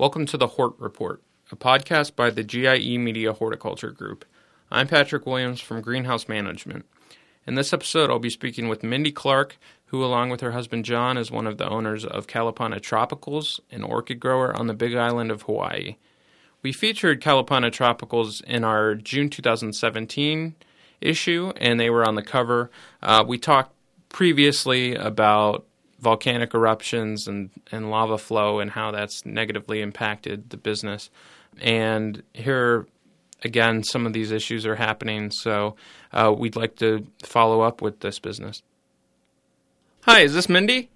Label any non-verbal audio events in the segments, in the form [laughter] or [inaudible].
Welcome to the Hort Report, a podcast by the GIE Media Horticulture Group. I'm Patrick Williams from Greenhouse Management. In this episode, I'll be speaking with Mindy Clark, who, along with her husband John, is one of the owners of Kalapana Tropicals, an orchid grower on the Big Island of Hawaii. We featured Kalapana Tropicals in our June 2017 issue, and they were on the cover. Uh, we talked previously about volcanic eruptions and, and lava flow and how that's negatively impacted the business. And here, again, some of these issues are happening, so uh, we'd like to follow up with this business. Hi, is this Mindy?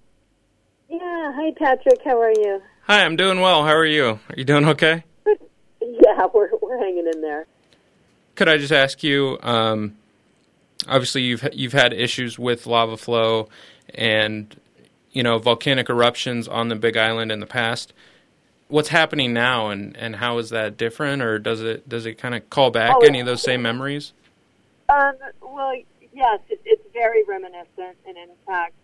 Yeah, hi Patrick, how are you? Hi, I'm doing well. How are you? Are you doing okay? [laughs] Yeah, we're we're hanging in there. Could I just ask you? Um, obviously, you've you've had issues with lava flow and you know volcanic eruptions on the Big Island in the past. What's happening now, and, and how is that different, or does it does it kind of call back Oh, any of those same memories? Um, well, yes, it, it's very reminiscent, and in fact,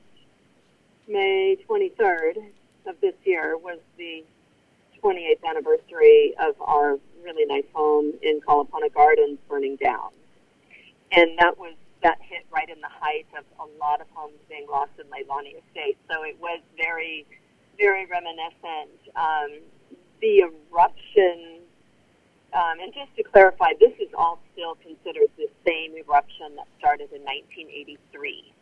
May 23rd of this year was the 28th anniversary of our really nice home in Kalapana Gardens burning down, and that was that hit right in the height of a lot of homes being lost in Leilani Estate. So it was very, very reminiscent. Um, the eruption Um, and just to clarify, this is all still considered the same eruption that started in 1983.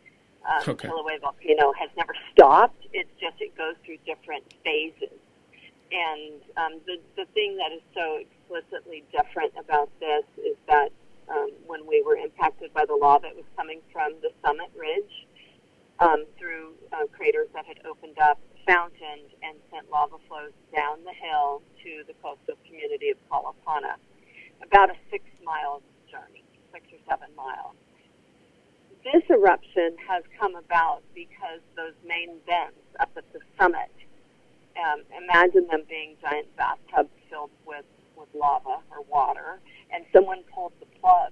Um, Okay. Kilauea volcano has never stopped. It's just it goes through different phases. And um, the the thing that is so explicitly different about this is that um, when we were impacted by the lava, it was coming from the summit ridge um, through uh, craters that had opened up, fountained, and sent lava flows down the hill to the coastal community of Kalapana. About a six mile journey, six or seven miles. This eruption has come about because those main vents up at the summit, um, imagine them being giant bathtubs filled with, with lava or water, and someone pulled the plug.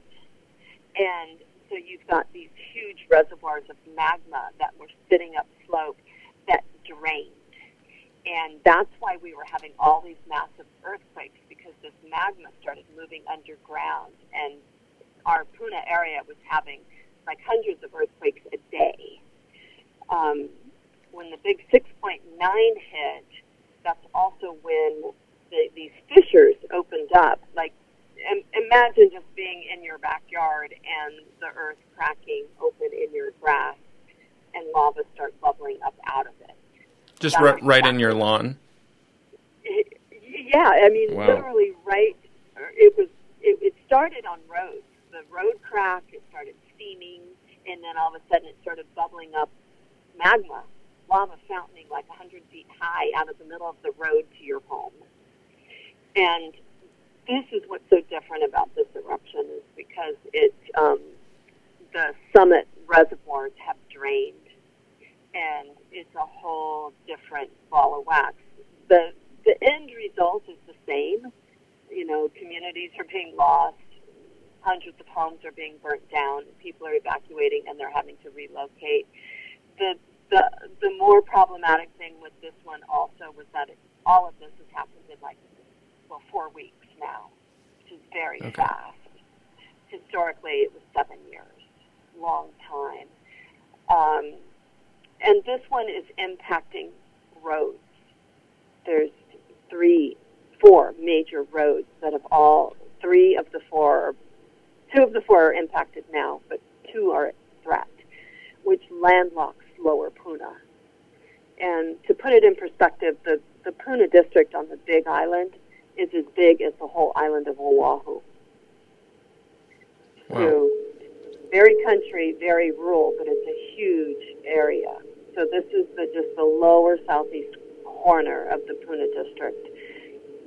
And so you've got these huge reservoirs of magma that were sitting up slope that drained. And that's why we were having all these massive earthquakes because this magma started moving underground. And our Puna area was having like hundreds of earthquakes a day. Um, when the big 6.9 hit, that's also when the, these fissures opened up. Like, im- imagine just being in your backyard and the earth cracking open in your grass and lava start bubbling up out of it. Just ri- right in your lawn. Yeah, I mean, Wow. literally right. Uh, it was. It, it started on roads. The road cracked. It started steaming, and then all of a sudden, it started bubbling up magma, lava fountaining like 100 feet high out of the middle of the road to your home. And this is what's so different about this eruption is because it um, the summit reservoirs have drained, and it's a whole different ball of wax. The the end result is the same. You know, communities are being lost, hundreds of homes are being burnt down, people are evacuating, and they're having to relocate. The the the more problematic thing with this one also was that it, all of this has happened in like well four weeks now, which is very Okay. fast. Historically, it was seven years, long time. Um, and this one is impacting roads. There's three, four major roads that have all, three of the four, two of the four are impacted now, but two are at threat, which landlocks lower Puna. And to put it in perspective, the, the Puna district on the Big Island is as big as the whole island of Oahu. Wow. So very country, very rural, but it's a huge area. So this is the, just the lower southeast corner of the Puna district.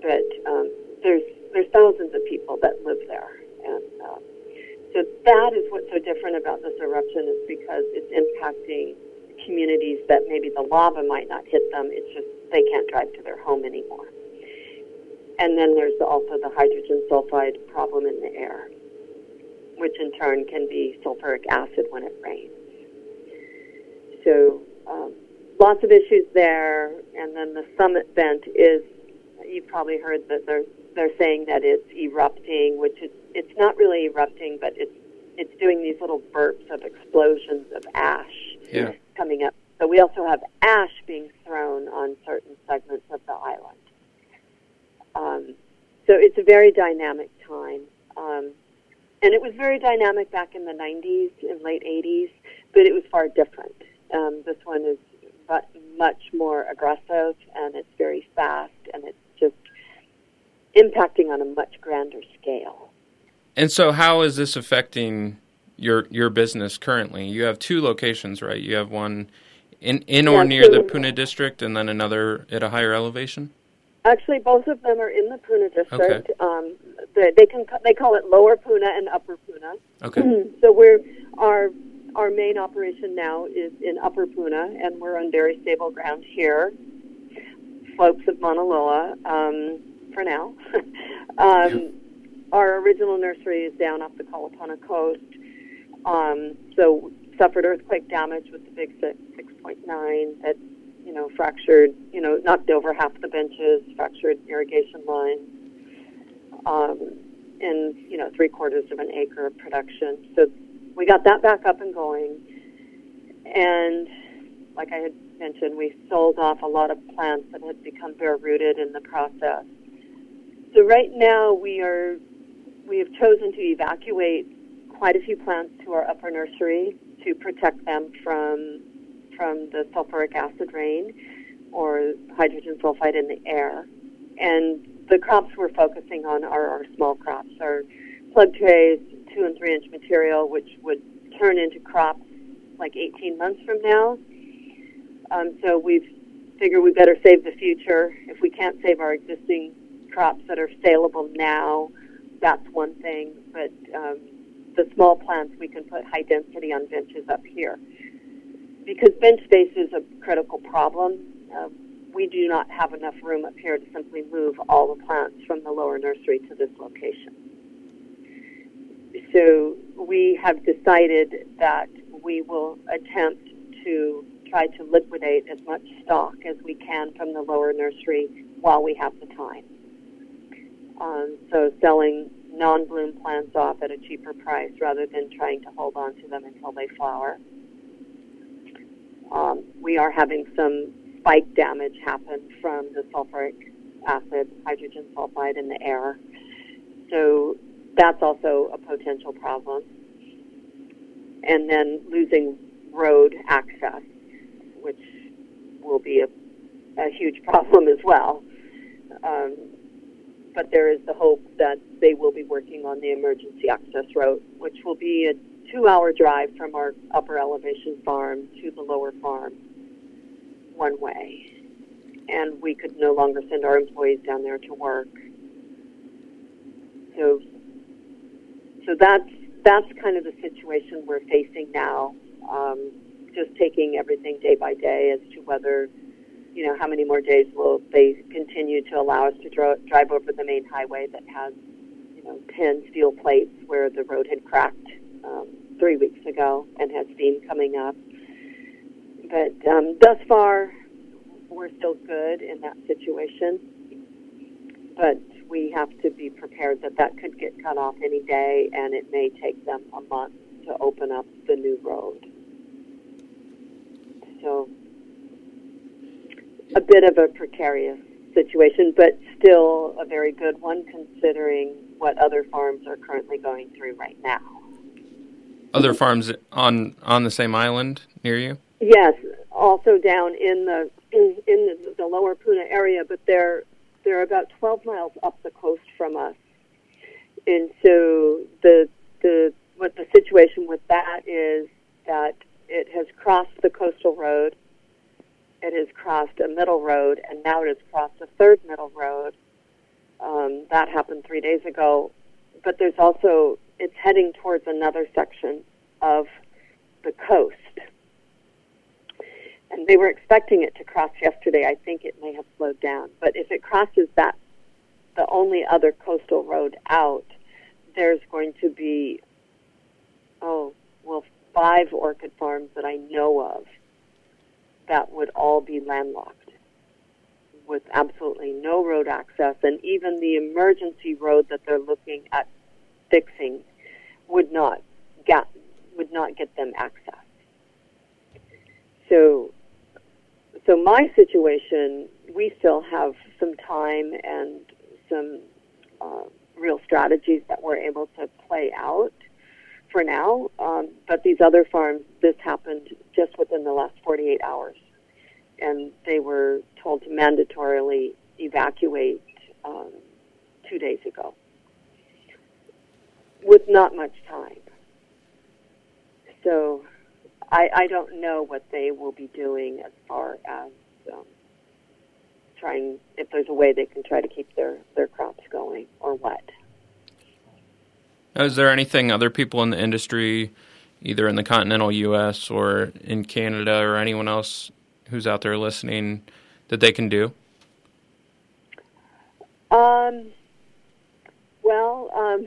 But um, there's there's thousands of people that live there, and um, so that is what's so different about this eruption is because it's impacting communities that maybe the lava might not hit them. It's just they can't drive to their home anymore. And then there's also the hydrogen sulfide problem in the air which in turn can be sulfuric acid when it rains. So um, lots of issues there, and then the summit vent is, you've probably heard that they're they're saying that it's erupting, which is it's not really erupting, but it's it's doing these little burps of explosions of ash Yeah. coming up. So we also have ash being thrown on certain segments of the island. Um, so it's a very dynamic time. Um, and it was very dynamic back in the 90s and late 80s, but it was far different. Um, this one is much more aggressive and it's very fast and it's just impacting on a much grander scale. And so, how is this affecting your your business currently? You have two locations, right? You have one in in or Yeah, near the Puna district, and then another at a higher elevation. Actually, both of them are in the Puna district. Okay. Um, they, they can they call it Lower Puna and Upper Puna. Okay. [clears throat] so we're our our main operation now is in Upper Puna, and we're on very stable ground here, slopes of Mauna Loa um, for now. [laughs] um, Our original nursery is down off the Kalapana coast, um, so suffered earthquake damage with the big six six point nine that you know fractured, you know knocked over half the benches, fractured irrigation lines. Um, and you know three quarters of an acre of production. So we got that back up and going, and like I had mentioned, we sold off a lot of plants that had become bare rooted in the process. So right now we are we have chosen to evacuate quite a few plants to our upper nursery to protect them from from the sulfuric acid rain or hydrogen sulfide in the air. And the crops we're focusing on are our small crops, our plug trays, two and three inch material, which would turn into crops like 18 months from now. Um, so we've figured we better save the future. If we can't save our existing crops that are saleable now, that's one thing. But um, the small plants, we can put high density on benches up here. Because bench space is a critical problem, uh, we do not have enough room up here to simply move all the plants from the lower nursery to this location. So we have decided that we will attempt to try to liquidate as much stock as we can from the lower nursery while we have the time. Um, so selling non-bloom plants off at a cheaper price rather than trying to hold on to them until they flower. Um, we are having some spike damage happen from the sulfuric acid, hydrogen sulfide in the air. So that's also a potential problem. And then losing road access, which will be a, a huge [laughs] problem as well. Um, but there is the hope that they will be working on the emergency access road, which will be a two hour drive from our upper elevation farm to the lower farm one way. And we could no longer send our employees down there to work. So so that's that's kind of the situation we're facing now. Um, just taking everything day by day as to whether you know, how many more days will they continue to allow us to dro- drive over the main highway that has, you know, 10 steel plates where the road had cracked three weeks ago and has steam coming up. But um, thus far, we're still good in that situation. But we have to be prepared that that could get cut off any day, and it may take them a month to open up the new road. So a bit of a precarious situation, but still a very good one considering what other farms are currently going through right now. Other farms on on the same island near you. Yes, also down in the in, in the, the lower Puna area, but they're they're about 12 miles up the coast from us, and so the the what the situation with that is that it has crossed the coastal road it has crossed a middle road, and now it has crossed a third middle road. Um, that happened three days ago. But there's also, it's heading towards another section of the coast. And they were expecting it to cross yesterday. I think it may have slowed down. But if it crosses that, the only other coastal road out, there's going to be, oh, well, five orchid farms that I know of that would all be landlocked with absolutely no road access, and even the emergency road that they're looking at fixing would not get would not get them access. So, so my situation, we still have some time and some uh, real strategies that we're able to play out for now. Um, but these other farms, this happened just within the last 48 hours, and they were told to mandatorily evacuate um, two days ago with not much time. So I, I don't know what they will be doing as far as um, trying, if there's a way they can try to keep their, their crops going or what. Is there anything other people in the industry, either in the continental U.S. or in Canada or anyone else who's out there listening, that they can do? Um, well, um,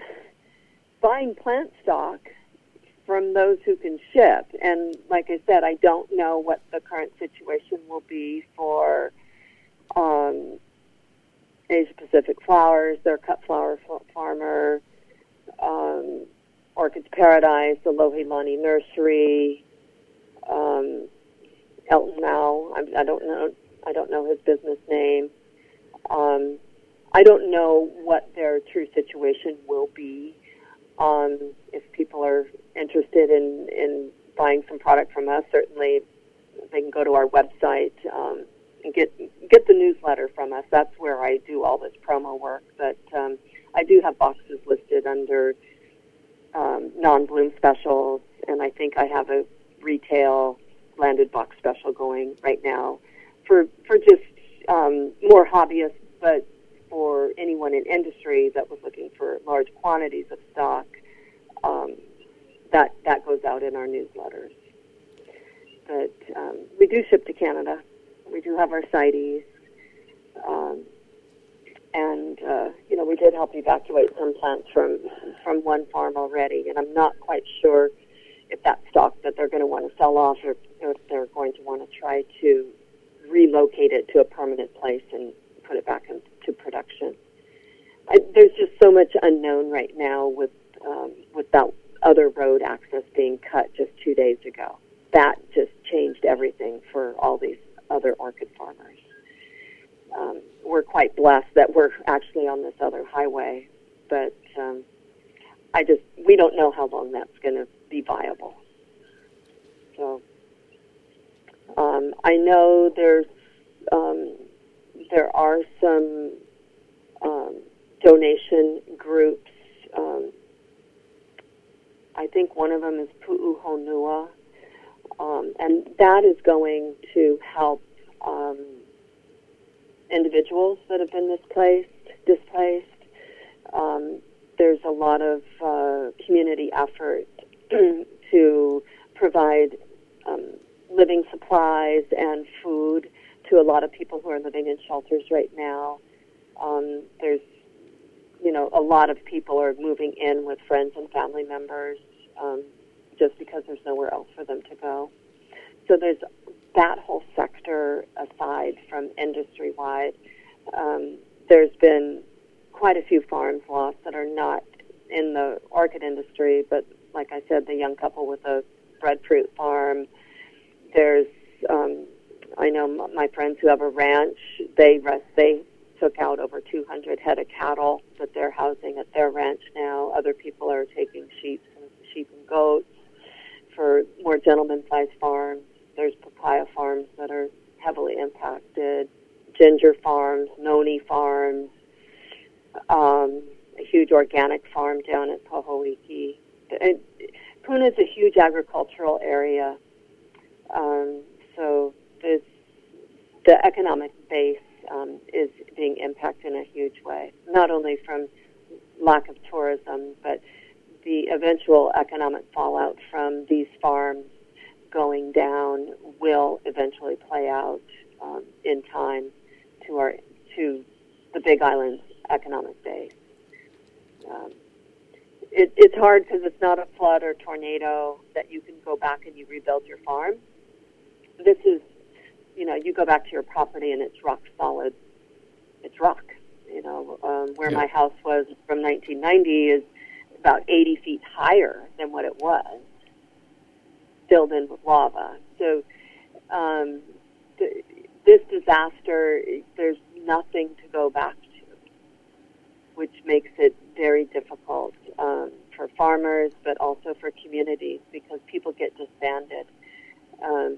buying plant stock from those who can ship. And like I said, I don't know what the current situation will be for um, Asia Pacific Flowers, their cut flower farmer, um, Orchids Paradise, the Lohilani Nursery, um, Elton Mao. I, I don't know. I don't know his business name. Um, I don't know what their true situation will be. Um, if people are interested in, in buying some product from us, certainly they can go to our website um, and get get the newsletter from us. That's where I do all this promo work. But um, I do have boxes listed under um, non-bloom specials, and I think I have a retail landed box special going right now for for just um, more hobbyists, but for anyone in industry that was looking for large quantities of stock, um, that that goes out in our newsletters. But um, we do ship to Canada. We do have our CITES. Um, and uh, you know we did help evacuate some plants from from one farm already, and I'm not quite sure if that stock that they're going to want to sell off or, if they're going to want to try to relocate it to a permanent place and put it back into production. I, there's just so much unknown right now with um, with that other road access being cut just two days ago. That just changed everything for all these other orchid farmers. Um, we're quite blessed that we're actually on this other highway, but um, I just we don't know how long that's going to be viable. So um, I know there's there are some um, donation groups. Um, I think one of them is Pu'uhonua, um, and that is going to help um, individuals that have been displaced. Displaced. Um, there's a lot of uh, community effort [clears throat] to provide um, living supplies and food to a lot of people who are living in shelters right now. Um, there's, you know, a lot of people are moving in with friends and family members um, just because there's nowhere else for them to go. So there's that whole sector aside from industry wide. Um, there's been quite a few farms lost that are not in the orchid industry, but like I said, the young couple with a breadfruit farm. There's um, I know my friends who have a ranch. They rest. They took out over 200 head of cattle that they're housing at their ranch now. Other people are taking sheep and sheep and goats for more gentleman-sized farms. There's papaya farms that are heavily impacted. Ginger farms, noni farms, um, a huge organic farm down at Pohoiki. Puna is a huge agricultural area, um, so this, the economic base um, is being impacted in a huge way, not only from lack of tourism, but the eventual economic fallout from these farms going down will eventually play out um, in time to our to the Big Island's economic base. Um, it, it's hard because it's not a flood or tornado that you can go back and you rebuild your farm. This is you know, you go back to your property and it's rock solid it's rock. You know, um, where Yeah. my house was from 1990 is about 80 feet higher than what it was, filled in with lava. So um, th- this disaster, there's nothing to go back to, which makes it very difficult um, for farmers, but also for communities because people get disbanded. Um,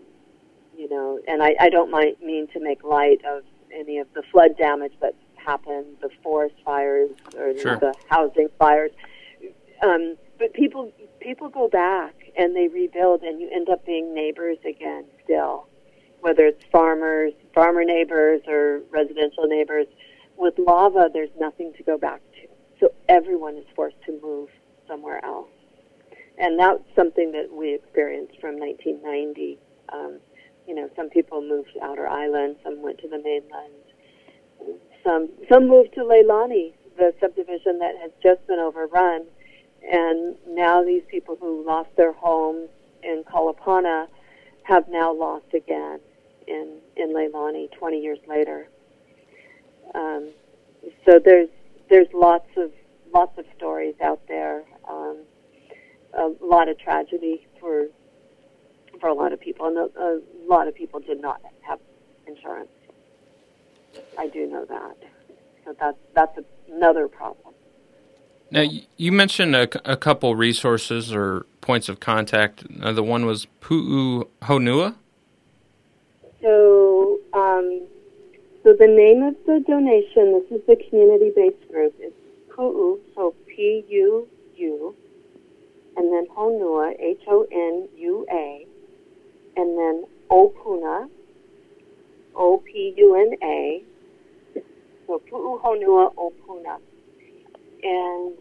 you know, and I, I don't mind, mean to make light of any of the flood damage that's happened, the forest fires or Sure. the housing fires. Um, but people people go back and they rebuild, and you end up being neighbors again. Still, whether it's farmers, farmer neighbors, or residential neighbors, with lava, there's nothing to go back to. So everyone is forced to move somewhere else, and that's something that we experienced from 1990. Um, you know, some people moved to Outer Island, some went to the mainland, some some moved to Leilani, the subdivision that has just been overrun, and now these people who lost their homes in Kalapana have now lost again in in Leilani 20 years later. Um, so there's there's lots of lots of stories out there, um, a lot of tragedy for for a lot of people, and a, a lot of people did not have insurance. I do know that, so that's that's another problem. Now, you mentioned a couple resources or points of contact. Uh, the one was Pu'u Honua. So, um, so the name of the donation, this is the community-based group, is Pu'u, so P-U-U, and then Honua, H-O-N-U-A, and then Opuna, O-P-U-N-A, so Pu'u Honua Opuna. And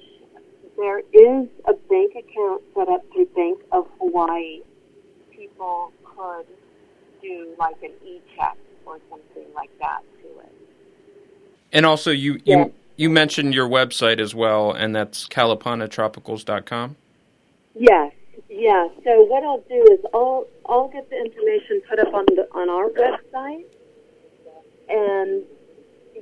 there is a bank account set up through Bank of Hawaii. People could do like an e-check or something like that to it. And also, you, Yeah. you, you mentioned your website as well, and that's kalapanatropicals.com. Yes, yeah. So what I'll do is I'll I'll get the information put up on the on our website, and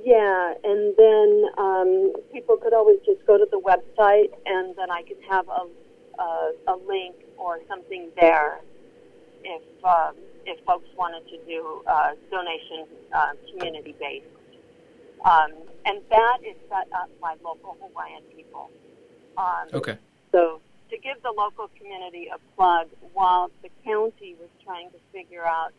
yeah, and then um, people could always just go to the website, and then I could have a a, a link or something there if um, if folks wanted to do uh, donation uh, community based. Um, and that is set up by local Hawaiian people. Um, Okay. so to give the local community a plug, while the county was trying to figure out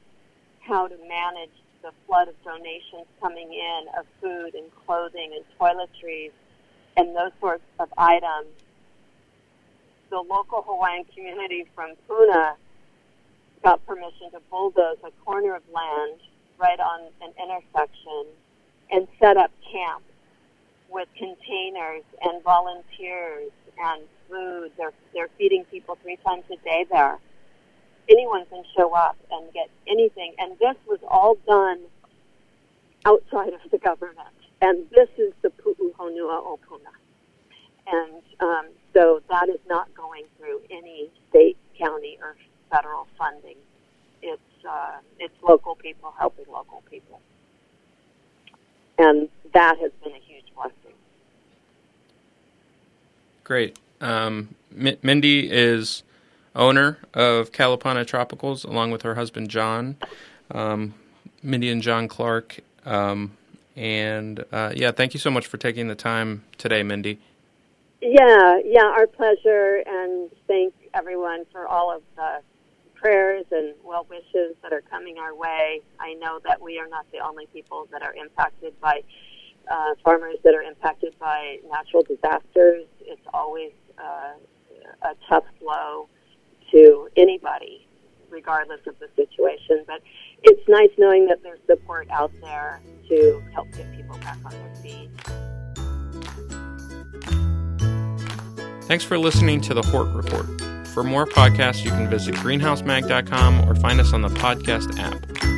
how to manage the flood of donations coming in of food and clothing and toiletries and those sorts of items, the local Hawaiian community from Puna got permission to bulldoze a corner of land right on an intersection and set up camp with containers and volunteers and food. They're they're feeding people three times a day there. Anyone can show up and get anything, and this was all done outside of the government. And this is the Pu'u Honua Opuna. And um, so that is not going through any state, county, or federal funding. It's uh, it's local people helping local people, and that has been a huge blessing. Great. Um, Mi- Mindy is owner of Kalapana Tropicals along with her husband John, um, Mindy and John Clark. Um, and uh, yeah, thank you so much for taking the time today, Mindy. Yeah, yeah, our pleasure, and thank everyone for all of the prayers and well wishes that are coming our way. I know that we are not the only people that are impacted by uh, farmers that are impacted by natural disasters. It's always uh, a tough blow to anybody, regardless of the situation. But it's nice knowing that there's support out there to help get people back on their feet. Thanks for listening to the Hort Report. For more podcasts, you can visit greenhousemag.com or find us on the podcast app.